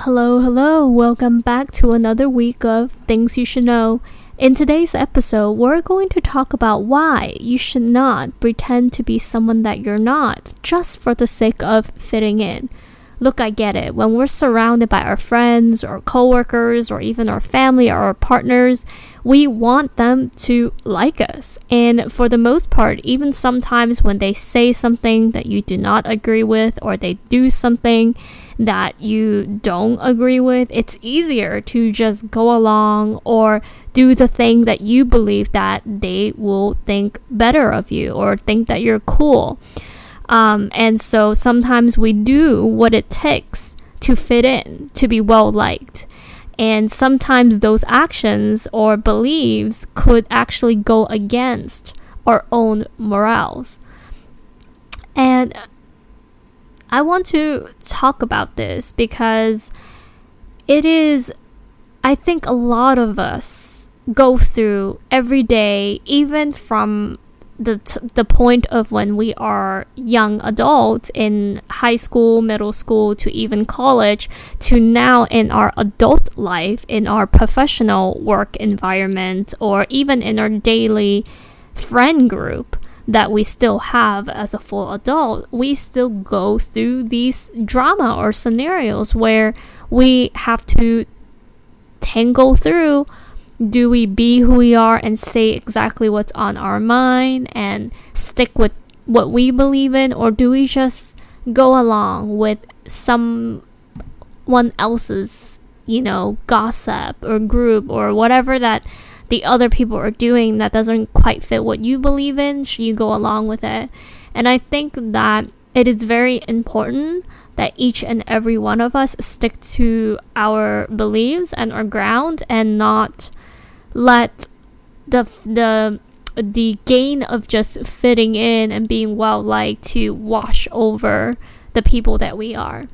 Hello, hello, welcome back to another week of Things You Should Know. In today's episode, we're going to talk about why you should not pretend to be someone that you're not just for the sake of fitting in. Look, I get it. When we're surrounded by our friends or coworkers or even our family or our partners, we want them to like us. And for the most part, even sometimes when they say something that you do not agree with or they do something that you don't agree with, it's easier to just go along or do the thing that you believe that they will think better of you or think that you're cool. Um, and so sometimes we do what it takes to fit in, to be well liked. And sometimes those actions or beliefs could actually go against our own morals. And I want to talk about this because it is, I think, a lot of us go through every day, even from the the point of when we are young adults in high school, middle school to even college to now in our adult life in our professional work environment or even in our daily friend group that we still have as a full adult, we still go through these drama or scenarios where we have to tangle through do we be who we are and say exactly what's on our mind and stick with what we believe in or do we just go along with someone else's you know gossip or group or whatever that the other people are doing that doesn't quite fit what you believe in should you go along with it and i think that it is very important that each and every one of us stick to our beliefs and our ground and not let the the the gain of just fitting in and being well liked to wash over the people that we are.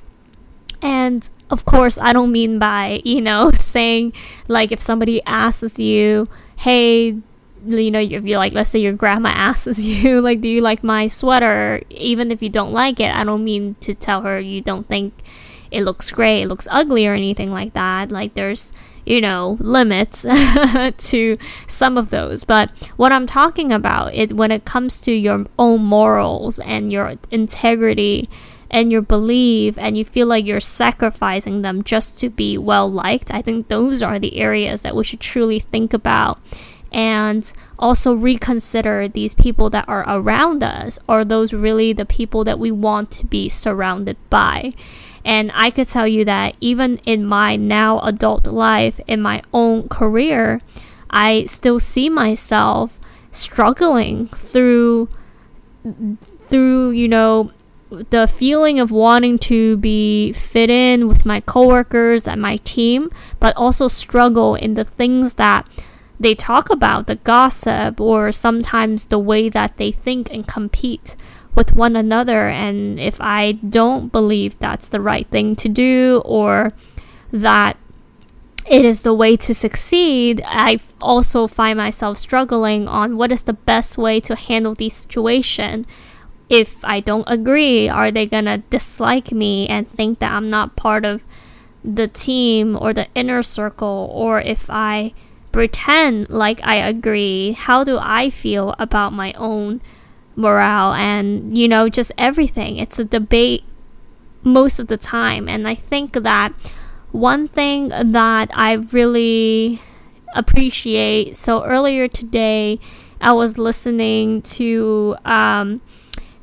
And of course, I don't mean by, you know, saying like if somebody asks you, hey, you know, if you like, let's say your grandma asks you, like, do you like my sweater? Even if you don't like it, I don't mean to tell her you don't think it looks great, it looks ugly, or anything like that. Like, there's you know, limits to some of those. But what I'm talking about is when it comes to your own morals and your integrity and your belief and you feel like you're sacrificing them just to be well liked, I think those are the areas that we should truly think about and also reconsider these people that are around us. Are those really the people that we want to be surrounded by? And I could tell you that even in my now adult life, in my own career, I still see myself struggling through through, you know, the feeling of wanting to be fit in with my coworkers and my team, but also struggle in the things that they talk about, the gossip, or sometimes the way that they think and compete with one another. And if I don't believe that's the right thing to do or that it is the way to succeed, I also find myself struggling on what is the best way to handle the situation. If I don't agree, are they gonna dislike me and think that I'm not part of the team or the inner circle? Or if I pretend like I agree, how do I feel about my own morale? And you know just everything. It's a debate most of the time. And i think that one thing that i really appreciate so earlier today i was listening to um,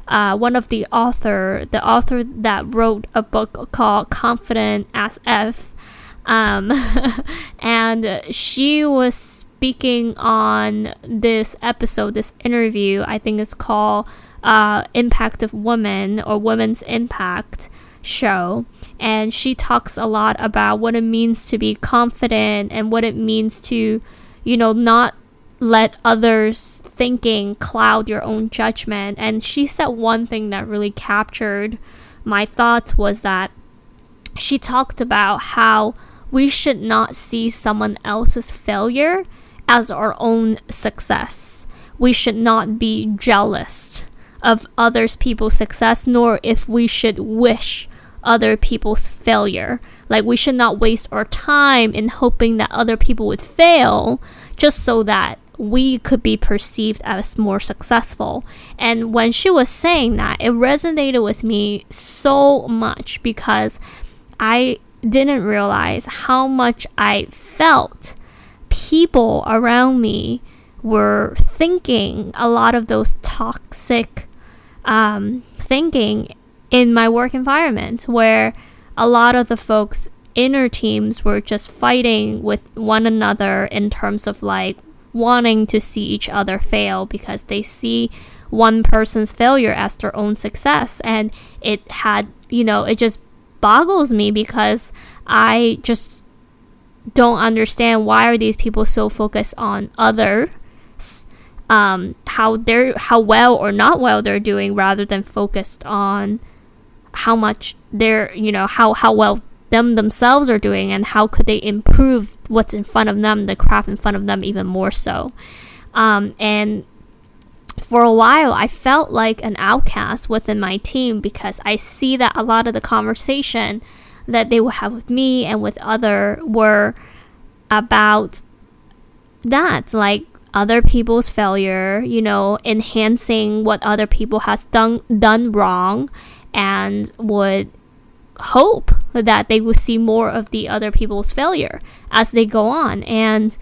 uh, one of the author the author that wrote a book called confident as f um, and she was speaking on this episode, this interview. I think it's called uh, Impact of Women or Women's Impact show. And she talks a lot about what it means to be confident and what it means to, you know, not let others' thinking cloud your own judgment. And she said one thing that really captured my thoughts was that she talked about how we should not see someone else's failure as our own success. We should not be jealous of others people's success, nor if we should wish other people's failure. Like, we should not waste our time in hoping that other people would fail just so that we could be perceived as more successful. And when she was saying that, it resonated with me so much because I didn't realize how much I felt people around me were thinking a lot of those toxic um, thinking in my work environment where a lot of the folks inner teams were just fighting with one another in terms of like wanting to see each other fail because they see one person's failure as their own success. And it had you know it just boggles me because i just don't understand why are these people so focused on others um, how they're how well or not well they're doing rather than focused on how much they're you know how how well them themselves are doing and how could they improve what's in front of them the craft in front of them even more so. Um, and for a while i felt like an outcast within my team because i see that a lot of the conversation that they would have with me and with other were about that like other people's failure you know enhancing what other people has done done wrong and would hope that they will see more of the other people's failure as they go on. And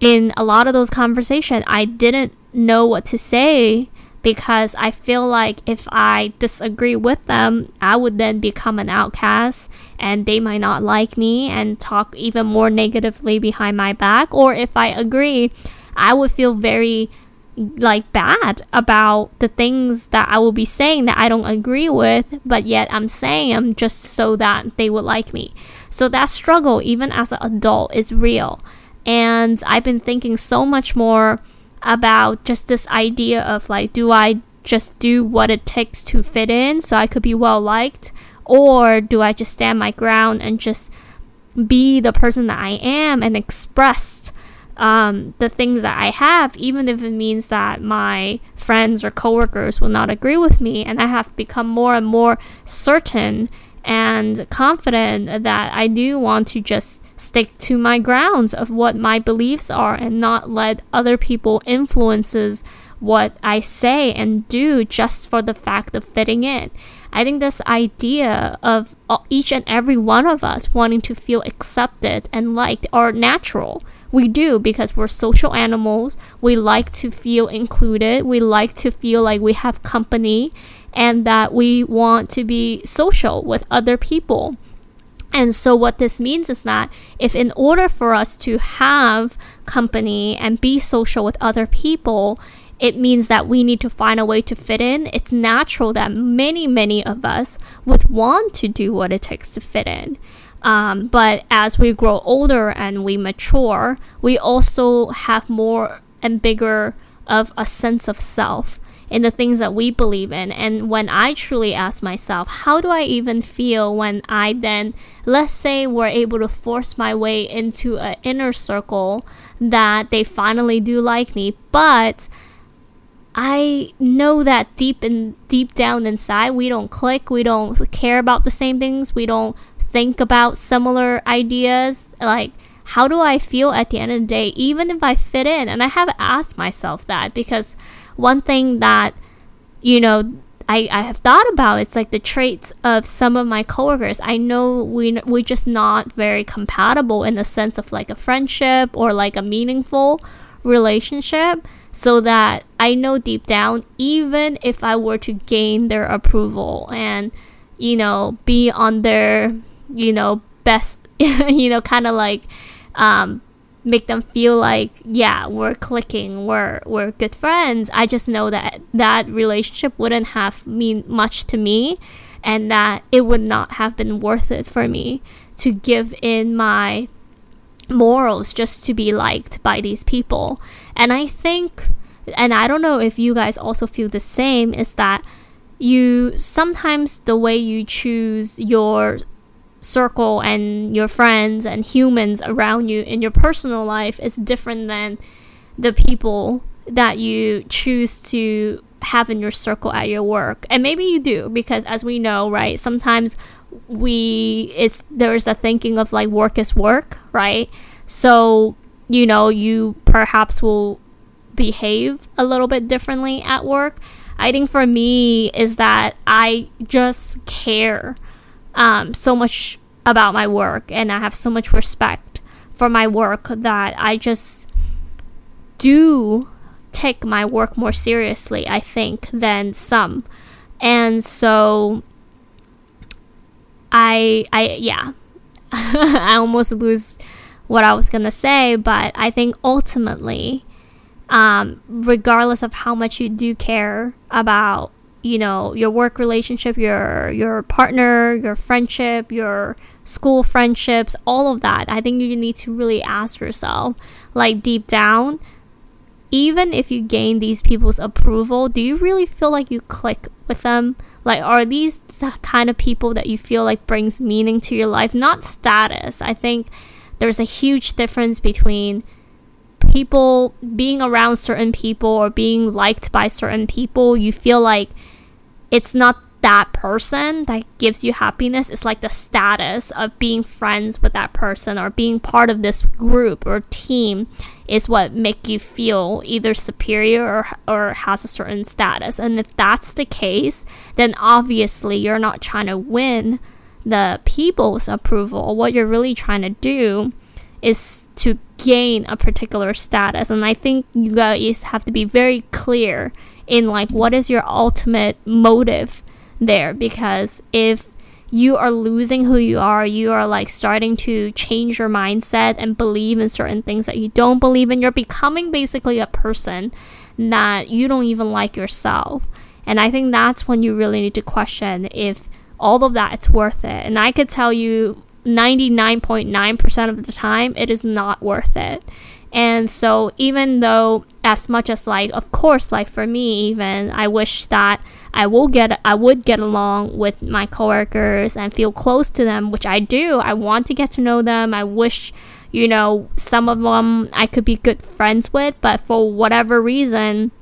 in a lot of those conversations, I didn't know what to say because I feel like if I disagree with them, I would then become an outcast and they might not like me and talk even more negatively behind my back. Or if I agree, I would feel very like bad about the things that I will be saying that I don't agree with, but yet I'm saying them just so that they would like me. So that struggle, even as an adult, is real. And I've been thinking so much more about just this idea of like, do I just do what it takes to fit in so I could be well liked? Or do I just stand my ground and just be the person that I am and express um, the things that I have, even if it means that my friends or coworkers will not agree with me, and I have become more and more certain and confident that I do want to just stick to my grounds of what my beliefs are and not let other people influences what I say and do just for the fact of fitting in. I think this idea of each and every one of us wanting to feel accepted and liked are natural we do because we're social animals. We like to feel included. We like to feel like we have company and that we want to be social with other people. And so, what this means is that if, in order for us to have company and be social with other people, it means that we need to find a way to fit in. It's natural that many, many of us would want to do what it takes to fit in. Um, but as we grow older and we mature, we also have more and bigger of a sense of self in the things that we believe in. And when I truly ask myself, how do I even feel when I then, let's say, were able to force my way into an inner circle that they finally do like me, but I know that deep in deep down inside we don't click, we don't care about the same things, we don't think about similar ideas like how do I feel at the end of the day, even if I fit in? And I have asked myself that because one thing that, you know, I, I have thought about it's like the traits of some of my coworkers. I know we we're just not very compatible in the sense of like a friendship or like a meaningful relationship. So that I know deep down, even if I were to gain their approval and you know be on their you know, best, you know, kind of like um, make them feel like, yeah, we're clicking, we're we're good friends. I just know that that relationship wouldn't have mean much to me, and that it would not have been worth it for me to give in my morals just to be liked by these people. And I think, and I don't know if you guys also feel the same, is that you sometimes the way you choose your circle and your friends and humans around you in your personal life is different than the people that you choose to have in your circle at your work. And maybe you do because as we know, right, sometimes we it's there's a thinking of like work is work, right? So, you know, you perhaps will behave a little bit differently at work. I think for me is that I just care um, so much about my work and I have so much respect for my work that I just do take my work more seriously, I think, than some. And so I I yeah. I almost lose what I was going to say, but I think ultimately um, regardless of how much you do care about you know your work relationship your your partner your friendship your school friendships all of that i think you need to really ask yourself like deep down even if you gain these people's approval do you really feel like you click with them? Like are these the kind of people that you feel like brings meaning to your life? Not status. I think there's a huge difference between people being around certain people or being liked by certain people. You feel like it's not that person that gives you happiness. It's like the status of being friends with that person or being part of this group or team is what make you feel either superior or, or has a certain status. And if that's the case, then obviously you're not trying to win the people's approval. What you're really trying to do is to gain a particular status. And I think you guys have to be very clear in like what is your ultimate motive there because if you are losing who you are, you are like starting to change your mindset and believe in certain things that you don't believe in. You're becoming basically a person that you don't even like yourself. And I think that's when you really need to question if all of that it's worth it. And I could tell you 99.9% of the time it is not worth it. And so, even though, as much as like, of course, like for me, even I wish that I will get, I would get along with my coworkers and feel close to them, which I do. I want to get to know them. I wish, you know, some of them I could be good friends with, but for whatever reason,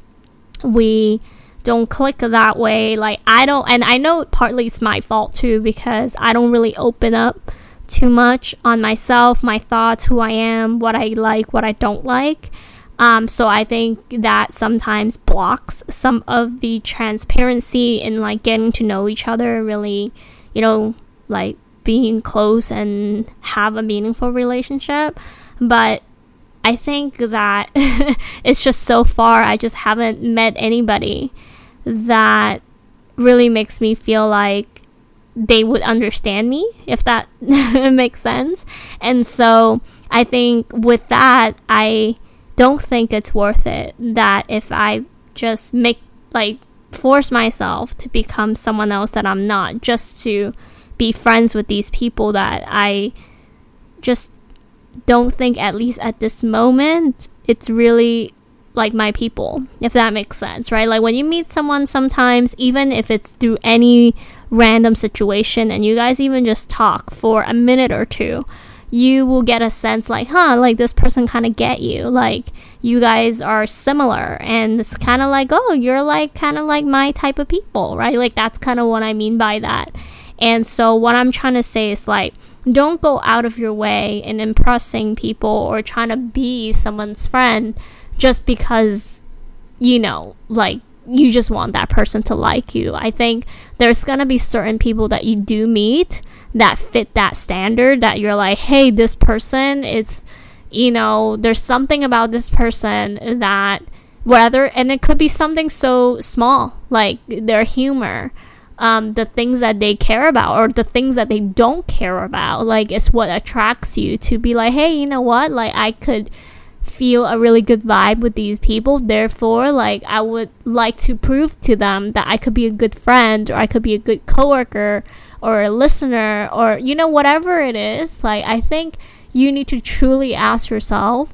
we don't click that way. Like I don't, and I know partly it's my fault too because I don't really open up too much on myself, my thoughts, who I am, what I like, what I don't like. Um, so I think that sometimes blocks some of the transparency in like getting to know each other, really, you know, like being close and have a meaningful relationship. But I think that it's just so far, I just haven't met anybody that really makes me feel like they would understand me if that makes sense. And so I think with that, I don't think it's worth it that if I just make like force myself to become someone else that I'm not just to be friends with these people that I just don't think at least at this moment it's really like my people, if that makes sense, right? Like when you meet someone sometimes, even if it's through any random situation and you guys even just talk for a minute or two, you will get a sense like, huh, like this person kind of get you. Like you guys are similar and it's kind of like, oh, you're like kind of like my type of people, right? Like that's kind of what I mean by that. And so what I'm trying to say is like, don't go out of your way in impressing people or trying to be someone's friend just because, you know, like you just want that person to like you. I think there's gonna be certain people that you do meet that fit that standard that you're like, hey, this person is, you know, there's something about this person that whether, and it could be something so small, like their humor. Um, the things that they care about or the things that they don't care about like it's what attracts you to be like hey you know what like i could feel a really good vibe with these people. Therefore, like I would like to prove to them that I could be a good friend or I could be a good coworker or a listener or you know whatever it is. Like I think you need to truly ask yourself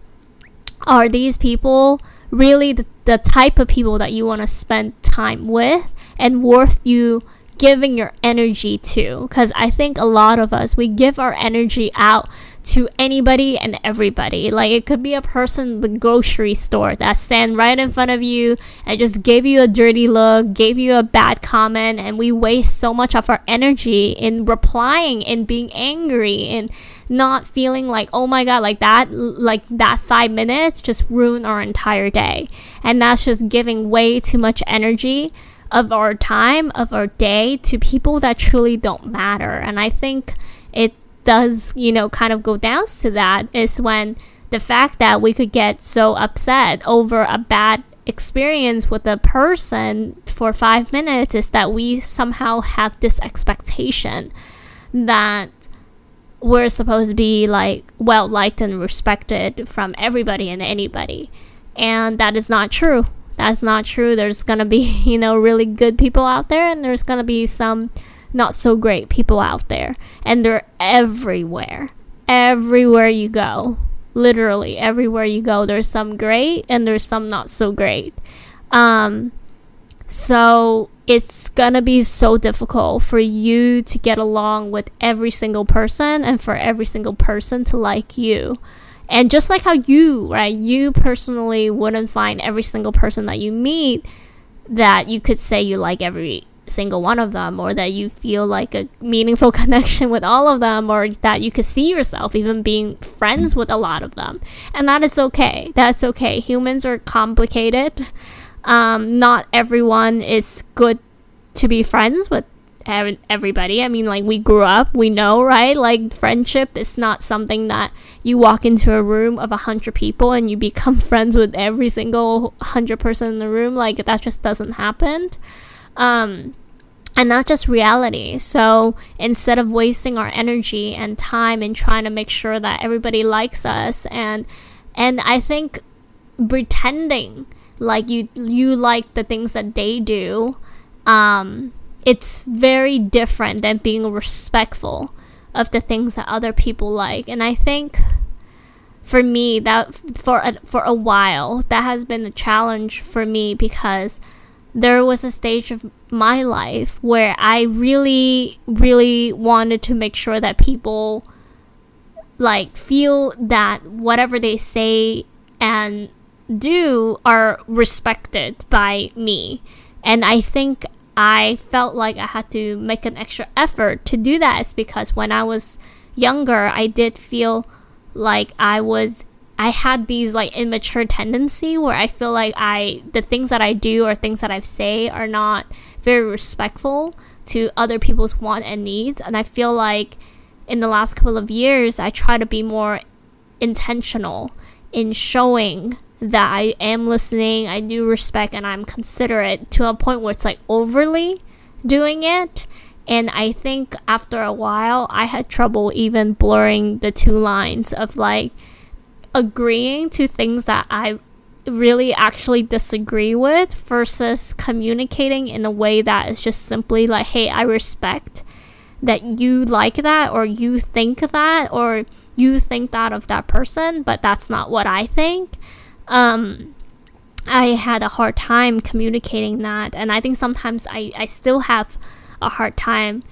are these people really the, the type of people that you want to spend time with and worth you giving your energy to because i think a lot of us we give our energy out to anybody and everybody. Like it could be a person in the grocery store that stand right in front of you and just gave you a dirty look, gave you a bad comment, and we waste so much of our energy in replying and being angry and not feeling like, oh my god, like that like that five minutes just ruined our entire day. And that's just giving way too much energy of our time, of our day to people that truly don't matter. And I think it does, you know, kind of go down to that is when the fact that we could get so upset over a bad experience with a person for five minutes is that we somehow have this expectation that we're supposed to be like well liked and respected from everybody and anybody. And that is not true. That's not true. There's gonna be, you know, really good people out there and there's gonna be some not so great people out there. And they're everywhere. Everywhere you go. Literally, everywhere you go, there's some great and there's some not so great. Um, so it's gonna be so difficult for you to get along with every single person and for every single person to like you. And just like how you, right, you personally wouldn't find every single person that you meet that you could say you like every single one of them or that you feel like a meaningful connection with all of them or that you could see yourself even being friends with a lot of them and that is okay that's okay humans are complicated um, not everyone is good to be friends with everybody. I mean, like we grew up, we know, right? Like friendship is not something that you walk into a room of a hundred people and you become friends with every single hundred person in the room. Like that just doesn't happen um, and not just reality. So instead of wasting our energy and time in trying to make sure that everybody likes us, and and I think pretending like you you like the things that they do, um, it's very different than being respectful of the things that other people like. And I think for me that for a, for a while that has been a challenge for me because there was a stage of my life where I really, really wanted to make sure that people like feel that whatever they say and do are respected by me. And I think I felt like I had to make an extra effort to do that is because when I was younger, I did feel like I was I had these like immature tendency where I feel like I the things that I do or things that I say are not very respectful to other people's want and needs and I feel like in the last couple of years I try to be more intentional in showing that I am listening, I do respect and I'm considerate to a point where it's like overly doing it. And I think after a while I had trouble even blurring the two lines of like agreeing to things that I really actually disagree with versus communicating in a way that is just simply like, hey, I respect that you like that or you think that or you think that of that person, but that's not what I think. Um, I had a hard time communicating that, and I think sometimes I, I still have a hard time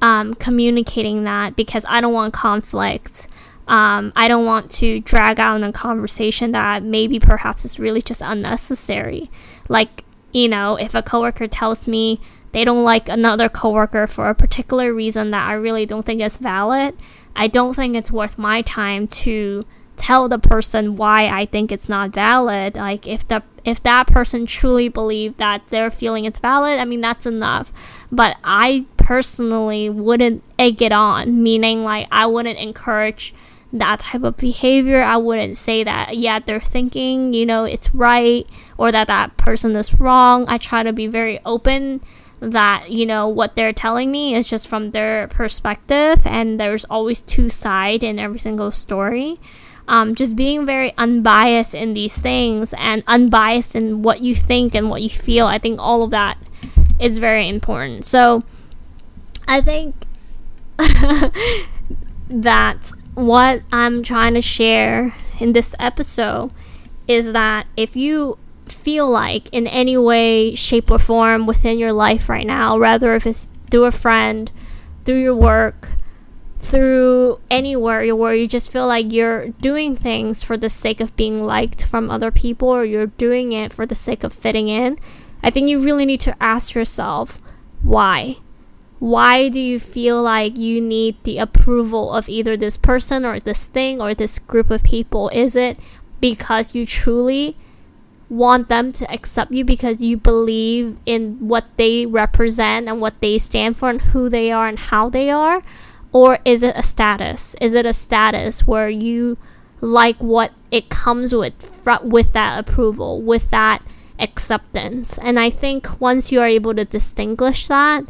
um, communicating that because I don't want conflict um, I don't want to drag out a conversation that maybe perhaps is really just unnecessary. Like, you know, if a coworker tells me they don't like another coworker for a particular reason that I really don't think is valid, I don't think it's worth my time to tell the person why I think it's not valid. Like if the if that person truly believe that their feeling is valid, I mean that's enough. But I personally wouldn't egg it on, meaning like I wouldn't encourage that type of behavior. I wouldn't say that, yeah, they're thinking, you know, it's right or that that person is wrong. I try to be very open that, you know, what they're telling me is just from their perspective and there's always two sides in every single story. Um, just being very unbiased in these things and unbiased in what you think and what you feel. I think all of that is very important. So I think that what I'm trying to share in this episode is that if you feel like in any way, shape, or form within your life right now, rather if it's through a friend, through your work, through anywhere where you just feel like you're doing things for the sake of being liked from other people or you're doing it for the sake of fitting in, I think you really need to ask yourself why. Why do you feel like you need the approval of either this person or this thing or this group of people? Is it because you truly want them to accept you because you believe in what they represent and what they stand for and who they are and how they are? Or is it a status? Is it a status where you like what it comes with with that approval, with that acceptance? And I think once you are able to distinguish that,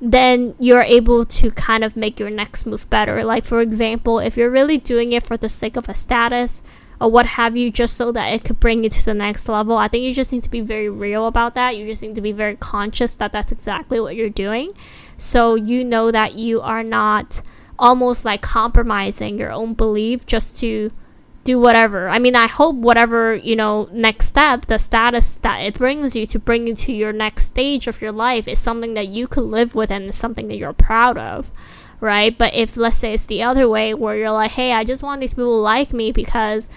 then you're able to kind of make your next move better. Like, for example, if you're really doing it for the sake of a status or what have you, just so that it could bring you to the next level, I think you just need to be very real about that. You just need to be very conscious that that's exactly what you're doing. So you know that you are not almost like compromising your own belief just to do whatever. I mean, I hope whatever, you know, next step, the status that it brings you to bring you to your next stage of your life is something that you could live with and something that you're proud of, right? But if, let's say, it's the other way where you're like, hey, I just want these people to like me because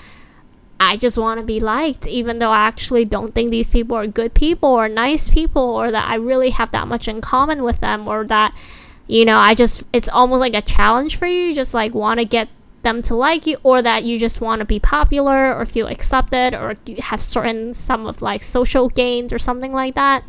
I just want to be liked, even though I actually don't think these people are good people or nice people or that I really have that much in common with them or that, you know, I just, it's almost like a challenge for. You just like want to get them to like you or that you just want to be popular or feel accepted or have certain some of like social gains or something like that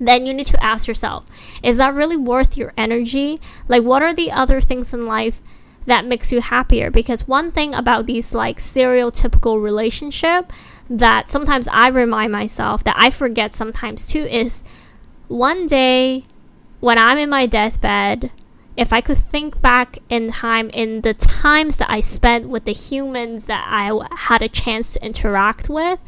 then you need to ask yourself is that really worth your energy? Like what are the other things in life that makes you happier? Because one thing about these like stereotypical relationship that sometimes i remind myself that i forget sometimes too is one day when i'm in my deathbed if I could think back in time in the times that I spent with the humans that I had a chance to interact with,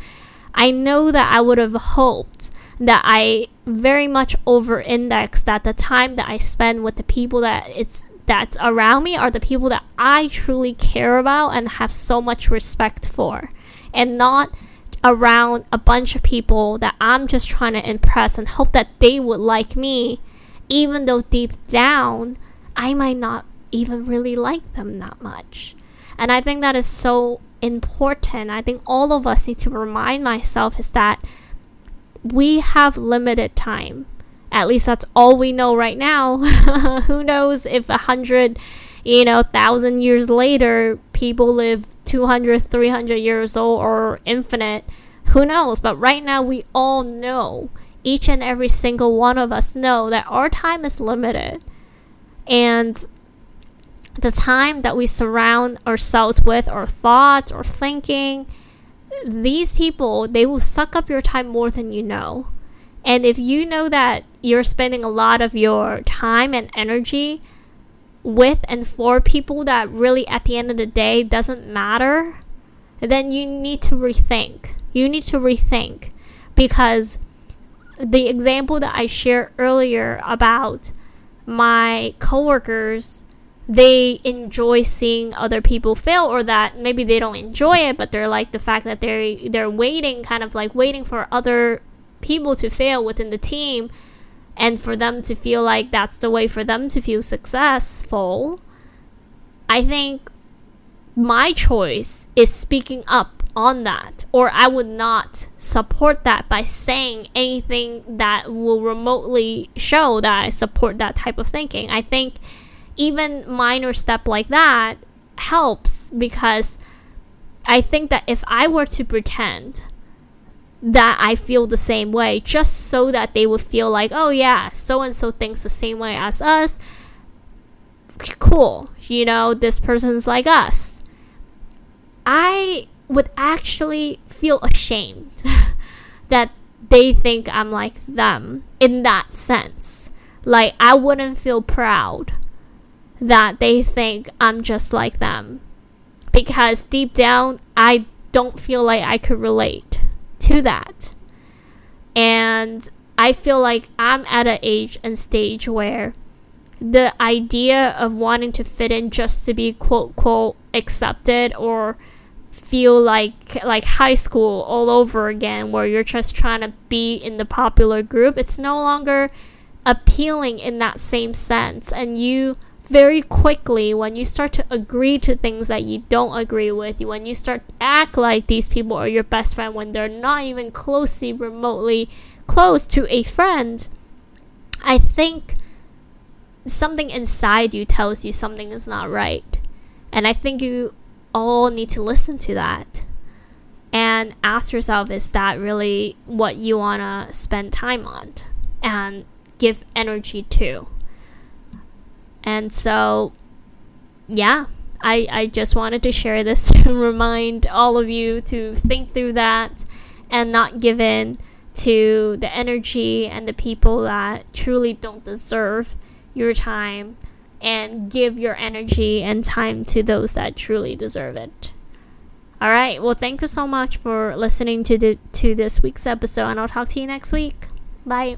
I know that I would have hoped that I very much over indexed that the time that I spend with the people that it's that's around me are the people that I truly care about and have so much respect for and not around a bunch of people that I'm just trying to impress and hope that they would like me even though deep down I might not even really like them that much. And I think that is so important. I think all of us need to remind myself is that we have limited time. At least that's all we know right now. Who knows if a hundred, you know, thousand years later, people live 200, 300 years old or infinite. Who knows? But right now, we all know, each and every single one of us know that our time is limited. And the time that we surround ourselves with, our thoughts, or thinking, these people, they will suck up your time more than you know. And if you know that you're spending a lot of your time and energy with and for people that really at the end of the day doesn't matter, then you need to rethink. You need to rethink because the example that I shared earlier about my coworkers they enjoy seeing other people fail or that maybe they don't enjoy it but they're like the fact that they're they're waiting kind of like waiting for other people to fail within the team and for them to feel like that's the way for them to feel successful i think my choice is speaking up on that, or I would not support that by saying anything that will remotely show that I support that type of thinking. I think even minor step like that helps because I think that if I were to pretend that I feel the same way just so that they would feel like, oh yeah, so and so thinks the same way as us. Cool, you know, this person's like us. I would actually feel ashamed that they think I'm like them in that sense. Like, I wouldn't feel proud that they think I'm just like them. Because deep down, I don't feel like I could relate to that. And I feel like I'm at an age and stage where the idea of wanting to fit in just to be quote quote accepted or feel like like high school all over again where you're just trying to be in the popular group it's no longer appealing in that same sense. And you very quickly when you start to agree to things that you don't agree with when you start to act like these people are your best friend when they're not even closely remotely close to a friend i think something inside you tells you something is not right. And i think you all need to listen to that and ask yourself is that really what you want to spend time on? And give energy to. And so, yeah, I, I just wanted to share this to remind all of you to think through that and not give in to the energy and the people that truly don't deserve your time and give your energy and time to those that truly deserve it. All right. Well, thank you so much for listening to the to this week's episode and I'll talk to you next week. Bye.